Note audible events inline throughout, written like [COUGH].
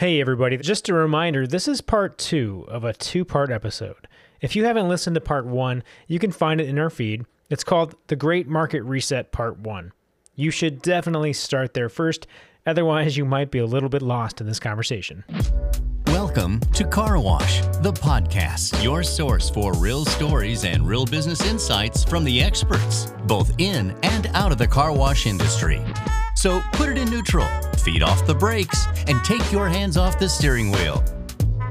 Hey, everybody. Just a reminder this is part two of a two part episode. If you haven't listened to part one, you can find it in our feed. It's called The Great Market Reset Part One. You should definitely start there first, otherwise, you might be a little bit lost in this conversation. Welcome to Car Wash, the podcast, your source for real stories and real business insights from the experts, both in and out of the car wash industry. So put it in neutral, feed off the brakes, and take your hands off the steering wheel.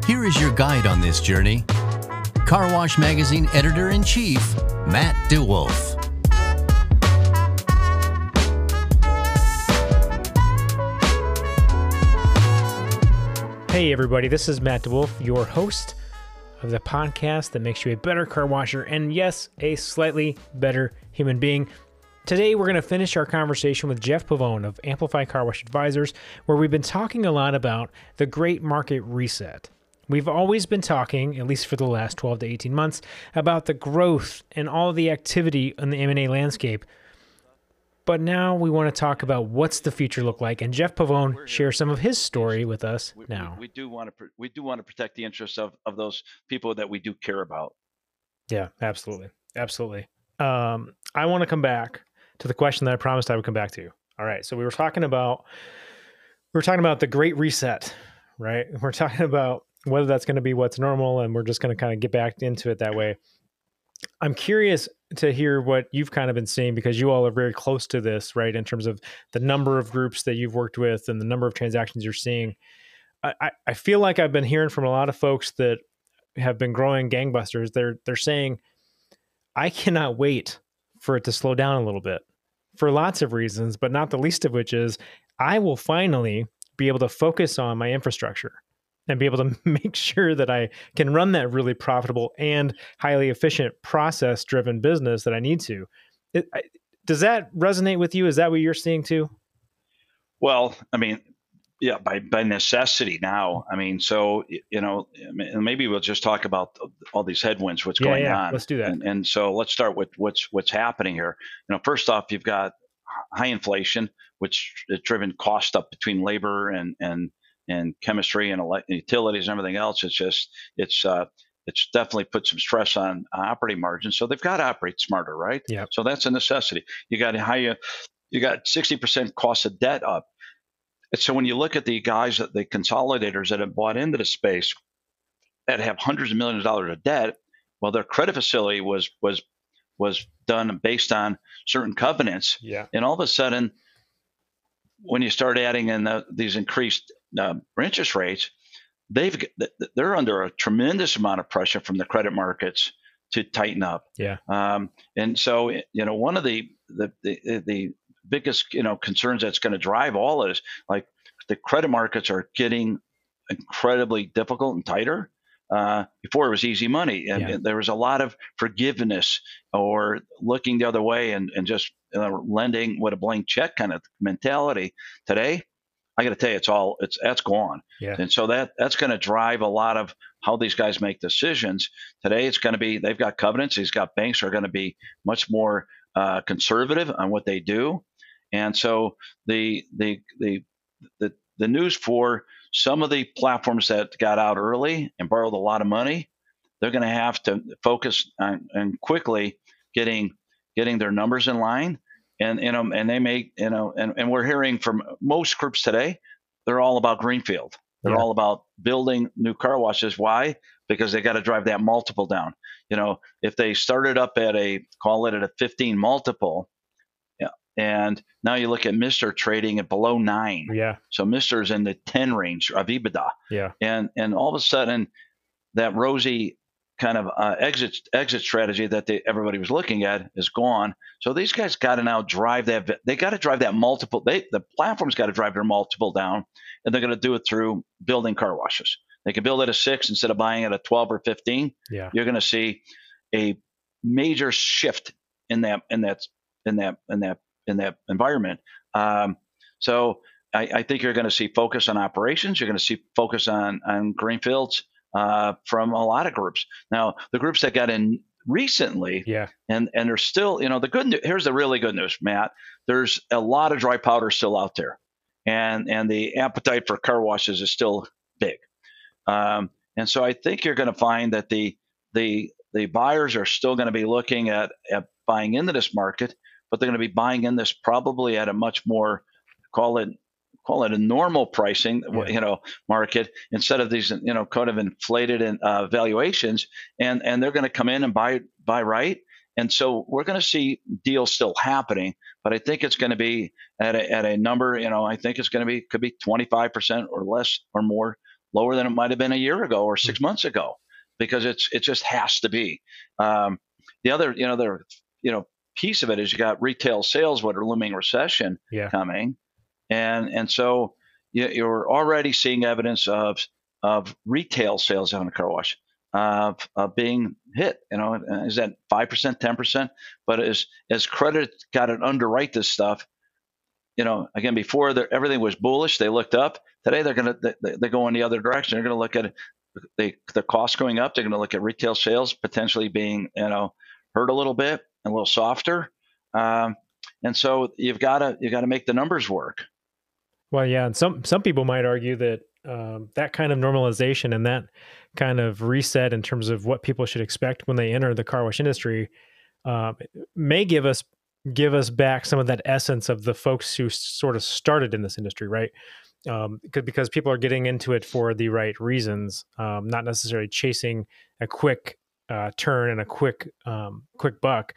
Here is your guide on this journey Car Wash Magazine editor in chief, Matt DeWolf. Hey, everybody, this is Matt DeWolf, your host of the podcast that makes you a better car washer and, yes, a slightly better human being. Today, we're going to finish our conversation with Jeff Pavone of Amplify Car Wash Advisors, where we've been talking a lot about the great market reset. We've always been talking, at least for the last 12 to 18 months, about the growth and all the activity in the M&A landscape. But now we want to talk about what's the future look like, and Jeff Pavone shares some of his story with us we, now. We, we do want to we do want to protect the interests of, of those people that we do care about. Yeah, absolutely, absolutely. Um, I want to come back to the question that I promised I would come back to. All right, so we were talking about we were talking about the Great Reset, right? [LAUGHS] We're talking about whether that's going to be what's normal, and we're just going to kind of get back into it that way. I'm curious to hear what you've kind of been seeing because you all are very close to this, right? In terms of the number of groups that you've worked with and the number of transactions you're seeing. I, I feel like I've been hearing from a lot of folks that have been growing gangbusters. They're they're saying, I cannot wait for it to slow down a little bit for lots of reasons, but not the least of which is I will finally be able to focus on my infrastructure and be able to [LAUGHS] make sure that I can run that really profitable and highly efficient process driven business that I need to. It, I, does that resonate with you? Is that what you're seeing too? Well, I mean, yeah, by by necessity now. I mean, so you know, maybe we'll just talk about all these headwinds, what's Yeah, going yeah, on. let's do that. And, and so let's start with what's what's happening here. You know, first off, you've got high inflation, which has driven cost up between labor and and and chemistry and ele- utilities and everything else. It's just it's uh, it's definitely put some stress on operating margins. So they've got to operate smarter, right? Yep. So that's a necessity. You got high, you got sixty percent cost of debt up. And so when you look at the guys, that the consolidators that have bought into the space, that have hundreds of millions of dollars of debt, well, their credit facility was was was done based on certain covenants, Yeah. and all of a sudden, when you start adding in the, these increased uh, interest rates, they've they're under a tremendous amount of pressure from the credit markets to tighten up. Yeah. Um, and so, you know, one of the the the, the biggest you know concerns that's going to drive all of this, like the credit markets are getting incredibly difficult and tighter. Uh, before it was easy money, and Yeah. there was a lot of forgiveness or looking the other way and and just uh, lending with a blank check kind of mentality. Today, I got to tell you, it's all it's that's gone. Yeah. And so that that's going to drive a lot of how these guys make decisions. Today, it's going to be they've got covenants. These got banks are going to be much more uh, conservative on what they do, and so the the the the the news for some of the platforms that got out early and borrowed a lot of money, they're going to have to focus on and quickly getting getting their numbers in line. And you know, and they may, you know, and, and we're hearing from most groups today, they're all about greenfield. They're Yeah. all about building new car washes. Why? Because they got to drive that multiple down. You know, if they started up at a call it at a 15 multiple, and now you look at Mister trading at below nine. Yeah. So Mister's in the 10 range of EBITDA Yeah. and and all of a sudden that rosy kind of uh, exit exit strategy that they, everybody was looking at is gone. So these guys got to now drive that. They got to drive that multiple. They the platform's got to drive their multiple down, and they're going to do it through building car washes. They can build at a six instead of buying at a twelve or fifteen. Yeah. You're going to see a major shift in that in that in that in that in that environment. Um, so I, I think you're going to see focus on operations. You're going to see focus on on greenfields uh, from a lot of groups. Now, the groups that got in recently, Yeah. and and there's still, you know, the good news. Here's the really good news, Matt. There's a lot of dry powder still out there, and and the appetite for car washes is still big. Um, and so I think you're going to find that the the the buyers are still going to be looking at, at buying into this market, but they're going to be buying in this probably at a much more call it call it a normal pricing yeah. you know market instead of these you know kind of inflated in, uh, valuations and and they're going to come in and buy buy right and so we're going to see deals still happening but i think it's going to be at a, at a number you know i think it's going to be could be 25% or less or more lower than it might have been a year ago or 6 mm-hmm. months ago because it's it just has to be um, the other you know the you know piece of it is you got retail sales with a looming recession yeah. coming and and so you're already seeing evidence of of retail sales on a car wash uh, of being hit. You know, is that five percent, ten percent? But as as credit got to underwrite this stuff, you know, again before everything was bullish, they looked up. Today they're going to they, they go in the other direction. They're going to look at the the cost going up. They're going to look at retail sales potentially being you know hurt a little bit, a little softer. Um, and so you've got to you've got to make the numbers work. Well, yeah, and some some people might argue that um, that kind of normalization and that kind of reset in terms of what people should expect when they enter the car wash industry uh, may give us give us back some of that essence of the folks who sort of started in this industry, right? Um, because people are getting into it for the right reasons, um, not necessarily chasing a quick uh, turn and a quick um, quick buck.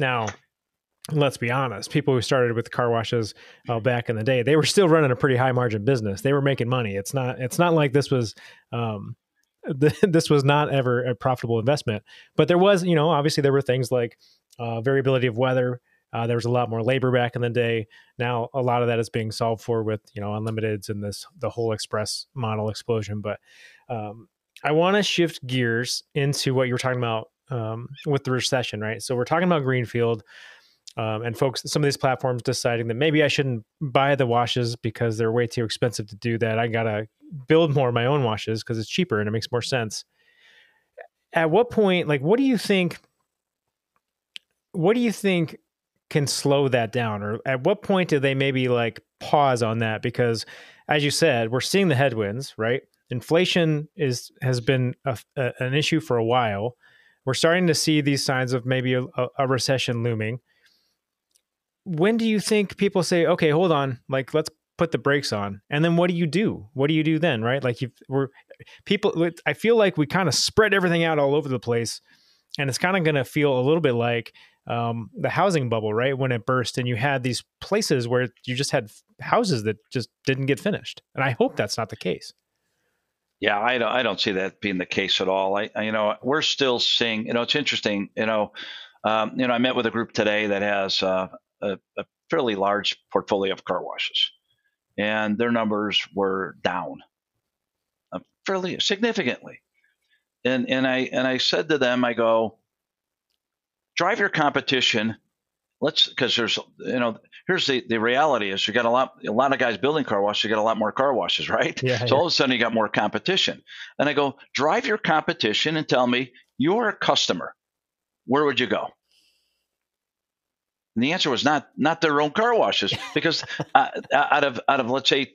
Now, let's be honest, people who started with car washes uh, back in the day, they were still running a pretty high margin business. They were making money. It's not it's not like this was um, [LAUGHS] this was not ever a profitable investment. But there was, you know, obviously there were things like uh, variability of weather. Uh, there was a lot more labor back in the day. Now a lot of that is being solved for with you know unlimiteds and this the whole express model explosion. But um, I want to shift gears into what you were talking about um, with the recession, right? So we're talking about greenfield um, and folks, some of these platforms deciding that maybe I shouldn't buy the washes because they're way too expensive to do that. I gotta build more of my own washes because it's cheaper and it makes more sense. At what point, like, what do you think? What do you think can slow that down, or at what point do they maybe like pause on that? Because, as you said, we're seeing the headwinds, right? Inflation is has been a, a, an issue for a while. We're starting to see these signs of maybe a, a recession looming when do you think people say, okay, hold on, like let's put the brakes on, and then what do you do? What do you do then, right? Like you, we're people. I feel like we kind of spread everything out all over the place, and it's kind of going to feel a little bit like um, the housing bubble, right? When it burst, and you had these places where you just had houses that just didn't get finished, and I hope that's not the case. Yeah, I don't. I don't see that being the case at all. I, you know, we're still seeing. You know, it's interesting. You know, um, you know, I met with a group today that has uh, a, a fairly large portfolio of car washes, and their numbers were down uh, fairly significantly. And and I and I said to them, I go, drive your competition. Let's because there's you know here's the, the reality is you got a lot a lot of guys building car washes you got a lot more car washes [LAUGHS] right yeah, so yeah. all of a sudden you got more competition and I go drive your competition and tell me you're a customer where would you go and the answer was not not their own car washes [LAUGHS] because uh, out of out of let's say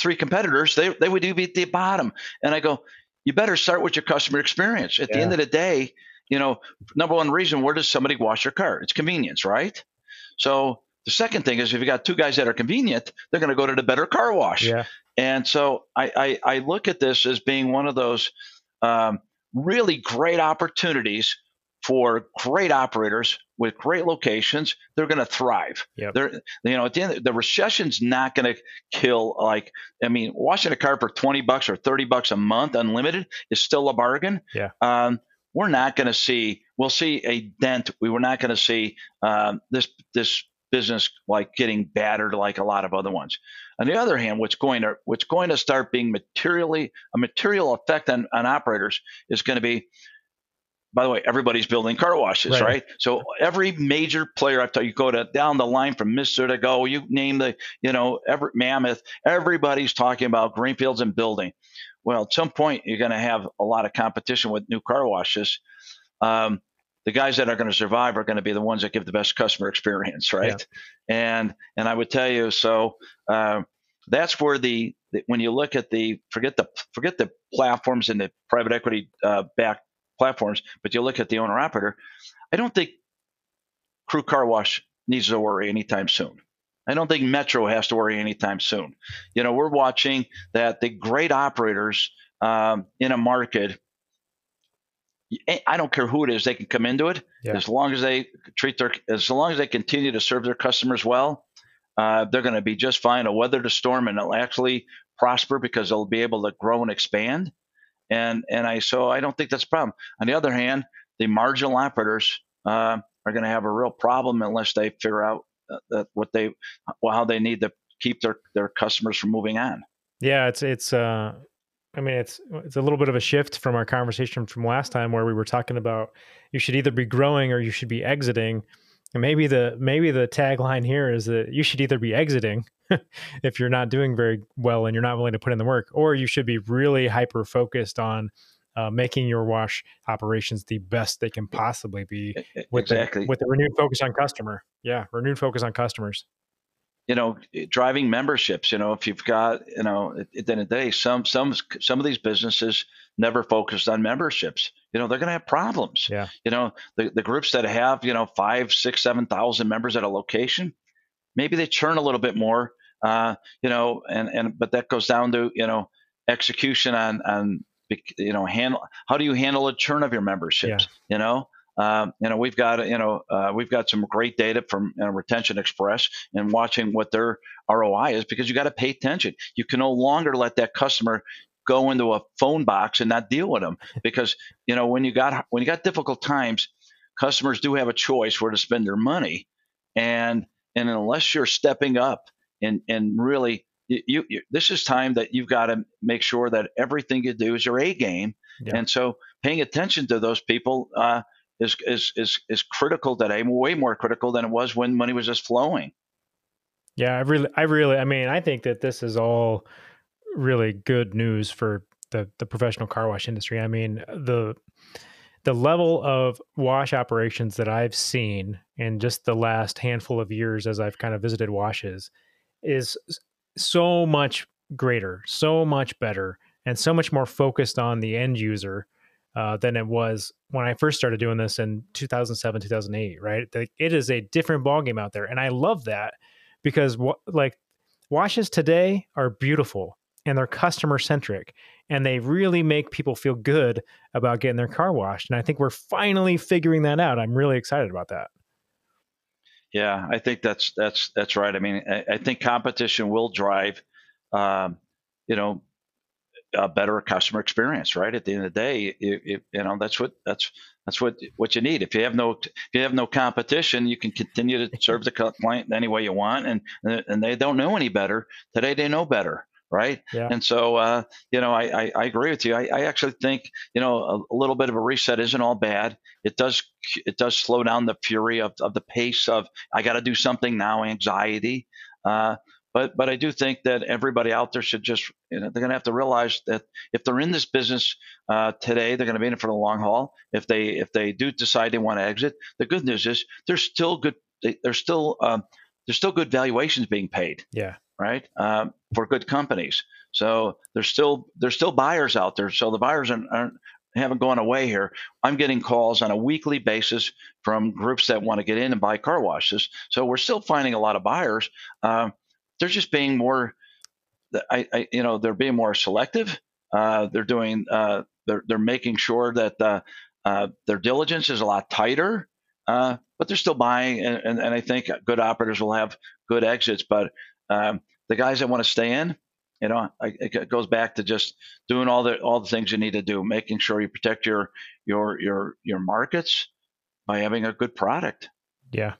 three competitors, they they would be at the bottom. And I go, you better start with your customer experience. At yeah. the end of the day, you know, number one reason where does somebody wash their car? It's convenience, right? So the second thing is if you got two guys that are convenient, they're going to go to the better car wash. Yeah. And so I, I, I look at this as being one of those um, really great opportunities for great operators with great locations, they're going to thrive. Yep. They're, you know, at the end, the recession's not going to kill. Like, I mean, washing a car for twenty bucks or thirty bucks a month, unlimited, is still a bargain. Yeah. Um, we're not going to see. We'll see a dent. We were not going to see um, this this business like getting battered like a lot of other ones. On the other hand, what's going to what's going to start being materially a material effect on, on operators is going to be by the way, everybody's building car washes, right? right? So every major player I've told you go to down the line from Mister to go, you name the, you know, every mammoth, everybody's talking about greenfields and building. Well, at some point you're going to have a lot of competition with new car washes. Um, the guys that are going to survive are going to be the ones that give the best customer experience, [LAUGHS] right? Yeah. And and I would tell you, so uh, that's where the when you look at the forget the forget the platforms and the private equity uh, backed platforms, but you look at the owner operator. I don't think Crew Car Wash needs to worry anytime soon. I don't think Metro has to worry anytime soon. You know, we're watching that the great operators um, in a market. I don't care who it is; they can come into it yeah. as long as they treat their, as long as they continue to serve their customers well. Uh, they're going to be just fine. They'll weather the storm, and they'll actually prosper because they'll be able to grow and expand. And and I so I don't think that's a problem. On the other hand, the marginal operators uh, are going to have a real problem unless they figure out that what they well, how they need to keep their their customers from moving on. Yeah, it's it's uh I mean it's it's a little bit of a shift from our conversation from last time where we were talking about you should either be growing or you should be exiting. And maybe the maybe the tagline here is that you should either be exiting [LAUGHS] if you're not doing very well and you're not willing to put in the work, or you should be really hyper focused on uh, making your wash operations the best they can possibly be with exactly. the, with the renewed focus on customer. Yeah, renewed focus on customers. You know, driving memberships. You know, if you've got, you know, at, the end of the day, some some some of these businesses never focused on memberships. You know, they're going to have problems. Yeah. You know, the the groups that have you know five, six, seven thousand members at a location, maybe they churn a little bit more. Uh, you know, and and but that goes down to you know execution on on you know handle how do you handle a churn of your memberships yeah. you know? Um, you know we've got you know uh, we've got some great data from you know, retention express and watching what their roi is because you got to pay attention. You can no longer let that customer go into a phone box and not deal with them [LAUGHS] because you know when you got when you got difficult times customers do have a choice where to spend their money. And and unless you're stepping up and and really you, you, this is time that you've got to make sure that everything you do is your A game. Yeah. And so paying attention to those people uh, is, is, is, is critical today, way more critical than it was when money was just flowing. Yeah, I really, I really, I mean, I think that this is all really good news for the, the professional car wash industry. I mean, the, the level of wash operations that I've seen in just the last handful of years as I've kind of visited washes is so much greater, so much better, and so much more focused on the end user uh, than it was when I first started doing this in 2007, 2008. Right, it is a different ballgame out there, and I love that because like washes today are beautiful and they're customer centric and they really make people feel good about getting their car washed and i think we're finally figuring that out i'm really excited about that yeah, I think that's that's that's right. I mean, I, I think competition will drive, um, you know, a better customer experience. Right at the end of the day, you, you, you know that's what that's that's what what you need. If you have no if you have no competition, you can continue to serve the client any way you want, and and they don't know any better. Today, they know better right? Yeah. And so, uh, you know, I, I, I, agree with you. I, I actually think, you know, a, a, little bit of a reset isn't all bad. It does it does slow down the fury of, of the pace of I got to do something now, anxiety. Uh, but but I do think that everybody out there should just you know, they're going to have to realize that if they're in this business uh, today, they're going to be in it for the long haul. If they if they do decide they want to exit, the good news is there's still good there's still um, there's still good valuations being paid. Yeah right? Um, for good companies. So there's still there's still buyers out there. So the buyers aren't, aren't haven't gone away here. I'm getting calls on a weekly basis from groups that want to get in and buy car washes. So we're still finding a lot of buyers. Uh, they're just being more, I, I, you know, they're being more selective. Uh, they're doing, uh, they're they're making sure that uh, their diligence is a lot tighter. Uh, but they're still buying, and, and, and I think good operators will have good exits. But um, the guys that want to stay in, you know, it goes back to just doing all the all the things you need to do, making sure you protect your your your your markets by having a good product. Yeah,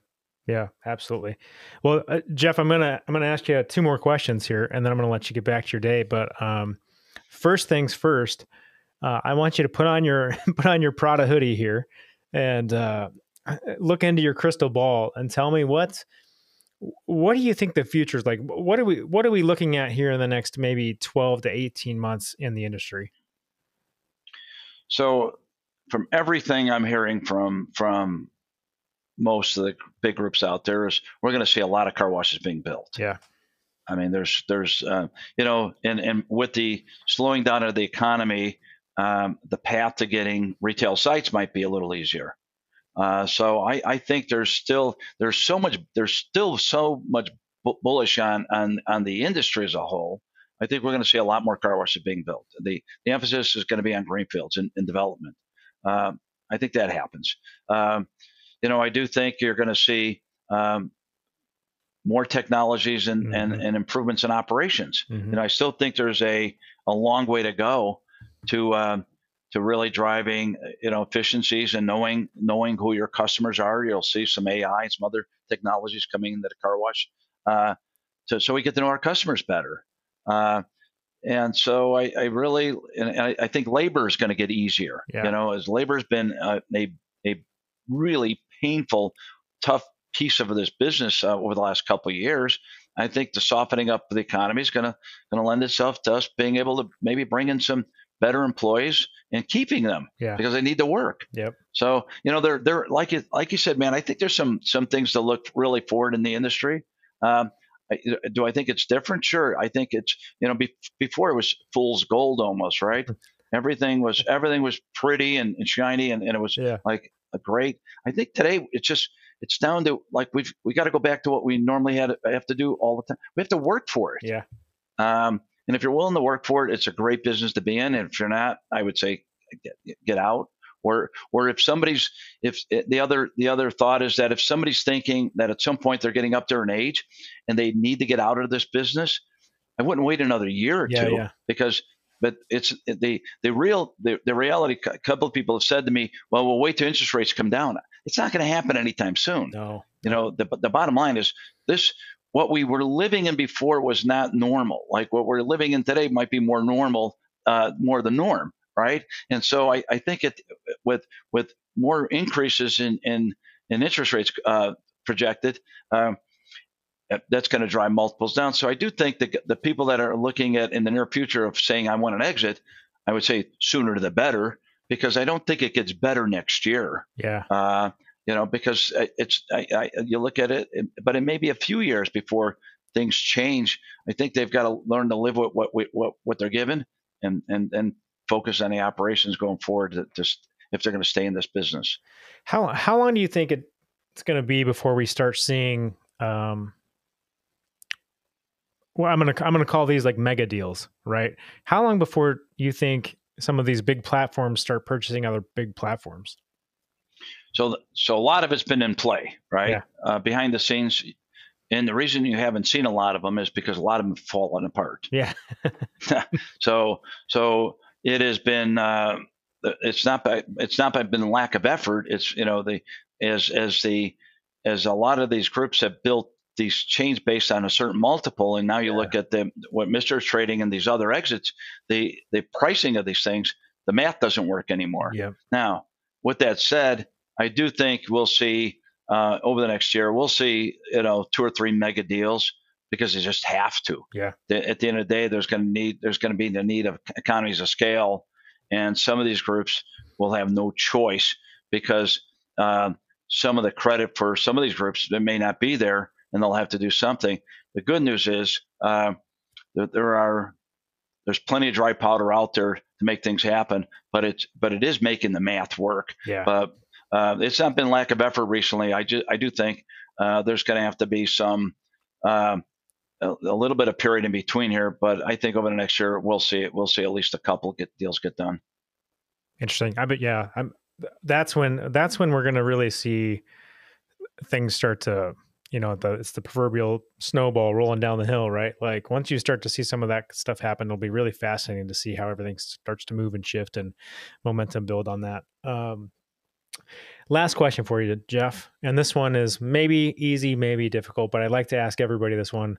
yeah, absolutely. Well, uh, Jeff, I'm gonna I'm gonna ask you two more questions here, and then I'm gonna let you get back to your day. But um, first things first, uh, I want you to put on your [LAUGHS] put on your Prada hoodie here, and uh, look into your crystal ball and tell me what what do you think the future is like? What are we what are we looking at here in the next maybe 12 to 18 months in the industry? So from everything I'm hearing from from most of the big groups out there is we're going to see a lot of car washes being built. Yeah. I mean, there's there's uh, you know, and and with the slowing down of the economy, um, the path to getting retail sites might be a little easier. Uh, so I, I think there's still there's so much there's still so much bu- bullish on on on the industry as a whole. I think we're going to see a lot more car washes being built. The the emphasis is going to be on greenfields and, and development. Um, I think that happens. Um, you know, I do think you're going to see um, more technologies and, mm-hmm. and, and, improvements in operations. Mm-hmm. And I still think there's a, a long way to go to um, to really driving you know efficiencies and knowing knowing who your customers are. You'll see some AI and some other technologies coming into the car wash, uh, to, so we get to know our customers better. Uh, and so I, I really and I, I, think labor is going to get easier. Yeah. You know, as labor has been uh, a a really painful, tough piece of this business uh, over the last couple of years. I think the softening up of the economy is going to going to lend itself to us being able to maybe bring in some better employees and keeping them yeah. because they need to work. Yep. So you know they're they're like you like you said, man. I think there's some some things to look really forward in the industry. Um, do I think it's different? Sure. I think it's you know be, before it was fool's gold almost, right? [LAUGHS] everything was everything was pretty and, and shiny and, and it was yeah. like a great. I think today it's just it's down to like we've we got to go back to what we normally had have to do all the time. We have to work for it. Yeah. Um, and if you're willing to work for it, it's a great business to be in. And if you're not, I would say get, get out. Or or if somebody's if eh, the other the other thought is that if somebody's thinking that at some point they're getting up there in age and they need to get out of this business, I wouldn't wait another year or yeah, two yeah. because but it's eh, the the real the, the reality. A couple of people have said to me, "Well, we'll wait till interest rates come down." It's not going to happen anytime soon. No. You know, the the bottom line is this: what we were living in before was not normal. Like what we're living in today might be more normal, uh, more the norm, right? And so I, I think it with with more increases in in, in interest rates uh, projected. Um, that's going to drive multiples down. So I do think that the people that are looking at in the near future of saying I want an exit, I would say sooner the better because I don't think it gets better next year. Yeah. Uh, you know, because it's I, I, you look at it, but it may be a few years before things change. I think they've got to learn to live with what what what they're given and and and focus on the operations going forward to, to if they're going to stay in this business. How how long do you think it's going to be before we start seeing um, well, I'm gonna I'm gonna call these like mega deals, right? How long before you think some of these big platforms start purchasing other big platforms? So, so a lot of it's been in play, right? Yeah. Uh, behind the scenes, and the reason you haven't seen a lot of them is because a lot of them have fallen apart. Yeah. [LAUGHS] so, so it has been. Uh, it's not by it's not by been lack of effort. It's you know the as as the as a lot of these groups have built these chains based on a certain multiple, and now you yeah. look at the what Mister is trading and these other exits, the the pricing of these things, the math doesn't work anymore. Yeah. Now, with that said, I do think we'll see uh, over the next year, we'll see you know two or three mega deals because they just have to. Yeah. At the end of the day, there's going to need there's going to be the need of economies of scale, and some of these groups will have no choice because uh, some of the credit for some of these groups that may not be there and they'll have to do something. The good news is uh, that there are there's plenty of dry powder out there to make things happen, but it's but it is making the math work. Yeah. But uh, it's not been lack of effort recently. I just I do think uh, there's going to have to be some um, a, a, little bit of period in between here, but I think over the next year we'll see it. We'll see at least a couple get deals get done. Interesting. I bet yeah. I'm. That's when that's when we're going to really see things start to you know the it's the proverbial snowball rolling down the hill right like once you start to see some of that stuff happen it'll be really fascinating to see how everything starts to move and shift and momentum build on that um, last question for you jeff and this one is maybe easy maybe difficult but i'd like to ask everybody this one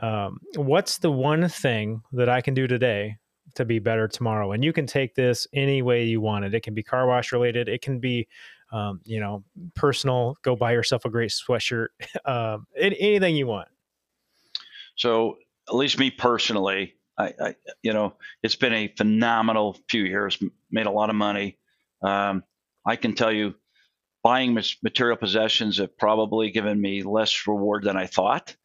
um, what's the one thing that i can do today to be better tomorrow and you can take this any way you want it it can be car wash related it can be um, you know, personal, go buy yourself a great sweatshirt, [LAUGHS] um, anything you want. So, at least me personally, I, I, you know, it's been a phenomenal few years, made a lot of money. Um, I can tell you, buying material possessions have probably given me less reward than I thought.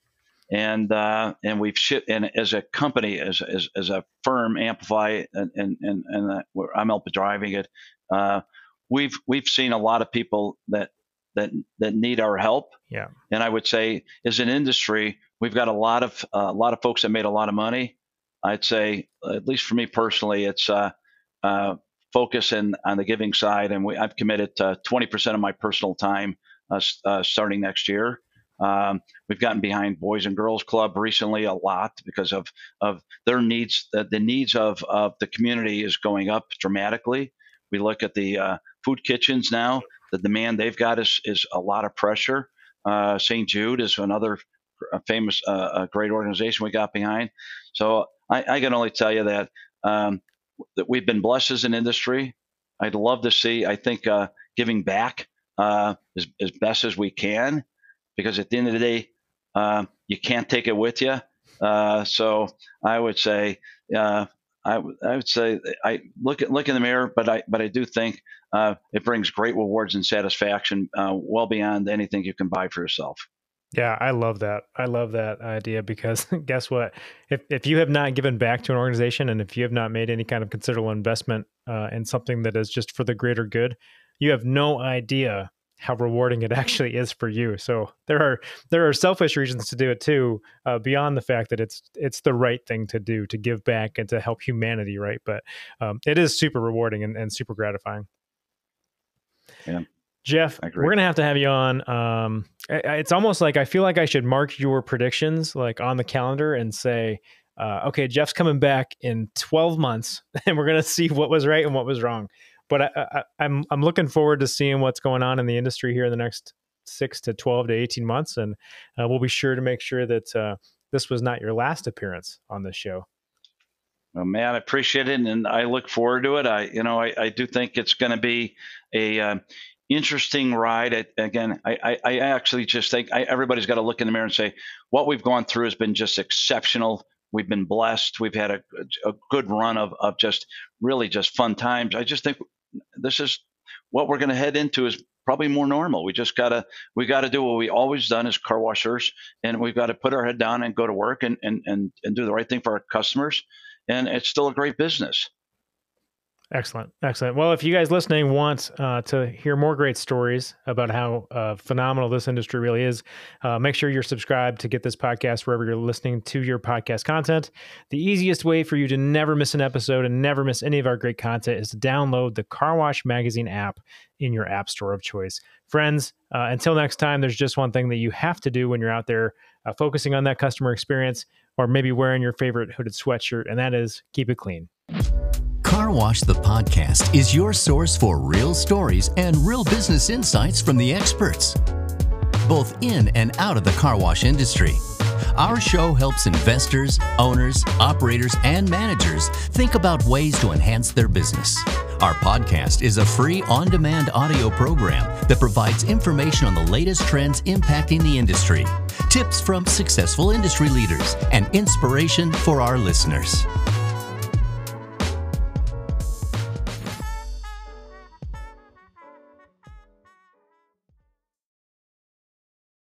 and uh, and we've shipped and as a company as as, as a firm amplify and and and, and uh, I'm helping driving it uh, we've we've seen a lot of people that that that need our help. Yeah. And I would say as an industry we've got a lot of uh, a lot of folks that made a lot of money. I'd say at least for me personally it's uh, uh, focus in, on the giving side and we, I've committed to 20% of my personal time starting next year um, we've gotten behind Boys and Girls Club recently a lot because of of their needs. The, the needs of of the community is going up dramatically. We look at the uh, food kitchens now. The demand they've got is is a lot of pressure. Uh, St. Jude is another famous, uh, great organization we got behind. So I, I can only tell you that um, that we've been blessed as an industry. I'd love to see. I think uh, giving back uh, as, as best as we can because at the end of the day, uh, you can't take it with you. Uh, so I would say, uh, I, I would say, I look at look in the mirror, but I but I do think uh, it brings great rewards and satisfaction, well beyond anything you can buy for yourself. Yeah, I love that. I love that idea because [LAUGHS] guess what? If if you have not given back to an organization and if you have not made any kind of considerable investment uh, in something that is just for the greater good, you have no idea how rewarding it [LAUGHS] actually is for you. So there are there are selfish reasons to do it too, uh, beyond the fact that it's it's the right thing to do to give back and to help humanity, right? But um, it is super rewarding and, and super gratifying. Yeah. Jeff, we're gonna have to have you on. Um, it's almost like I feel like I should mark your predictions like on the calendar and say, uh, okay, Jeff's coming back in 12 months, [LAUGHS] and we're gonna see what was right and what was wrong but I, I, I'm I'm looking forward to seeing what's going on in the industry here in the next six to twelve to eighteen months, and uh, we'll be sure to make sure that uh, this was not your last appearance on this show. Well, man, I appreciate it, and I look forward to it. I, you know, I, I do think it's going to be a uh, interesting ride. I, again, I, I, actually just think I, everybody's got to look in the mirror and say what we've gone through has been just exceptional. We've been blessed. We've had a, a good run of, of just really just fun times. I just think this is what we're going to head into is probably more normal. We just gotta we gotta do what we always done as car washers, and we've got to put our head down and go to work and and and, and do the right thing for our customers. And it's still a great business. Excellent. Excellent. Well, if you guys listening want uh, to hear more great stories about how uh, phenomenal this industry really is, uh, make sure you're subscribed to get this podcast wherever you're listening to your podcast content. The easiest way for you to never miss an episode and never miss any of our great content is to download the Car Wash Magazine app in your app store of choice. Friends, uh, until next time, there's just one thing that you have to do when you're out there uh, focusing on that customer experience or maybe wearing your favorite hooded sweatshirt, and that is keep it clean. Car Wash the podcast is your source for real stories and real business insights from the experts, both in and out of the car wash industry. Our show helps investors, owners, operators, and managers think about ways to enhance their business. Our podcast is a free on demand audio program that provides information on the latest trends impacting the industry, tips from successful industry leaders, and inspiration for our listeners.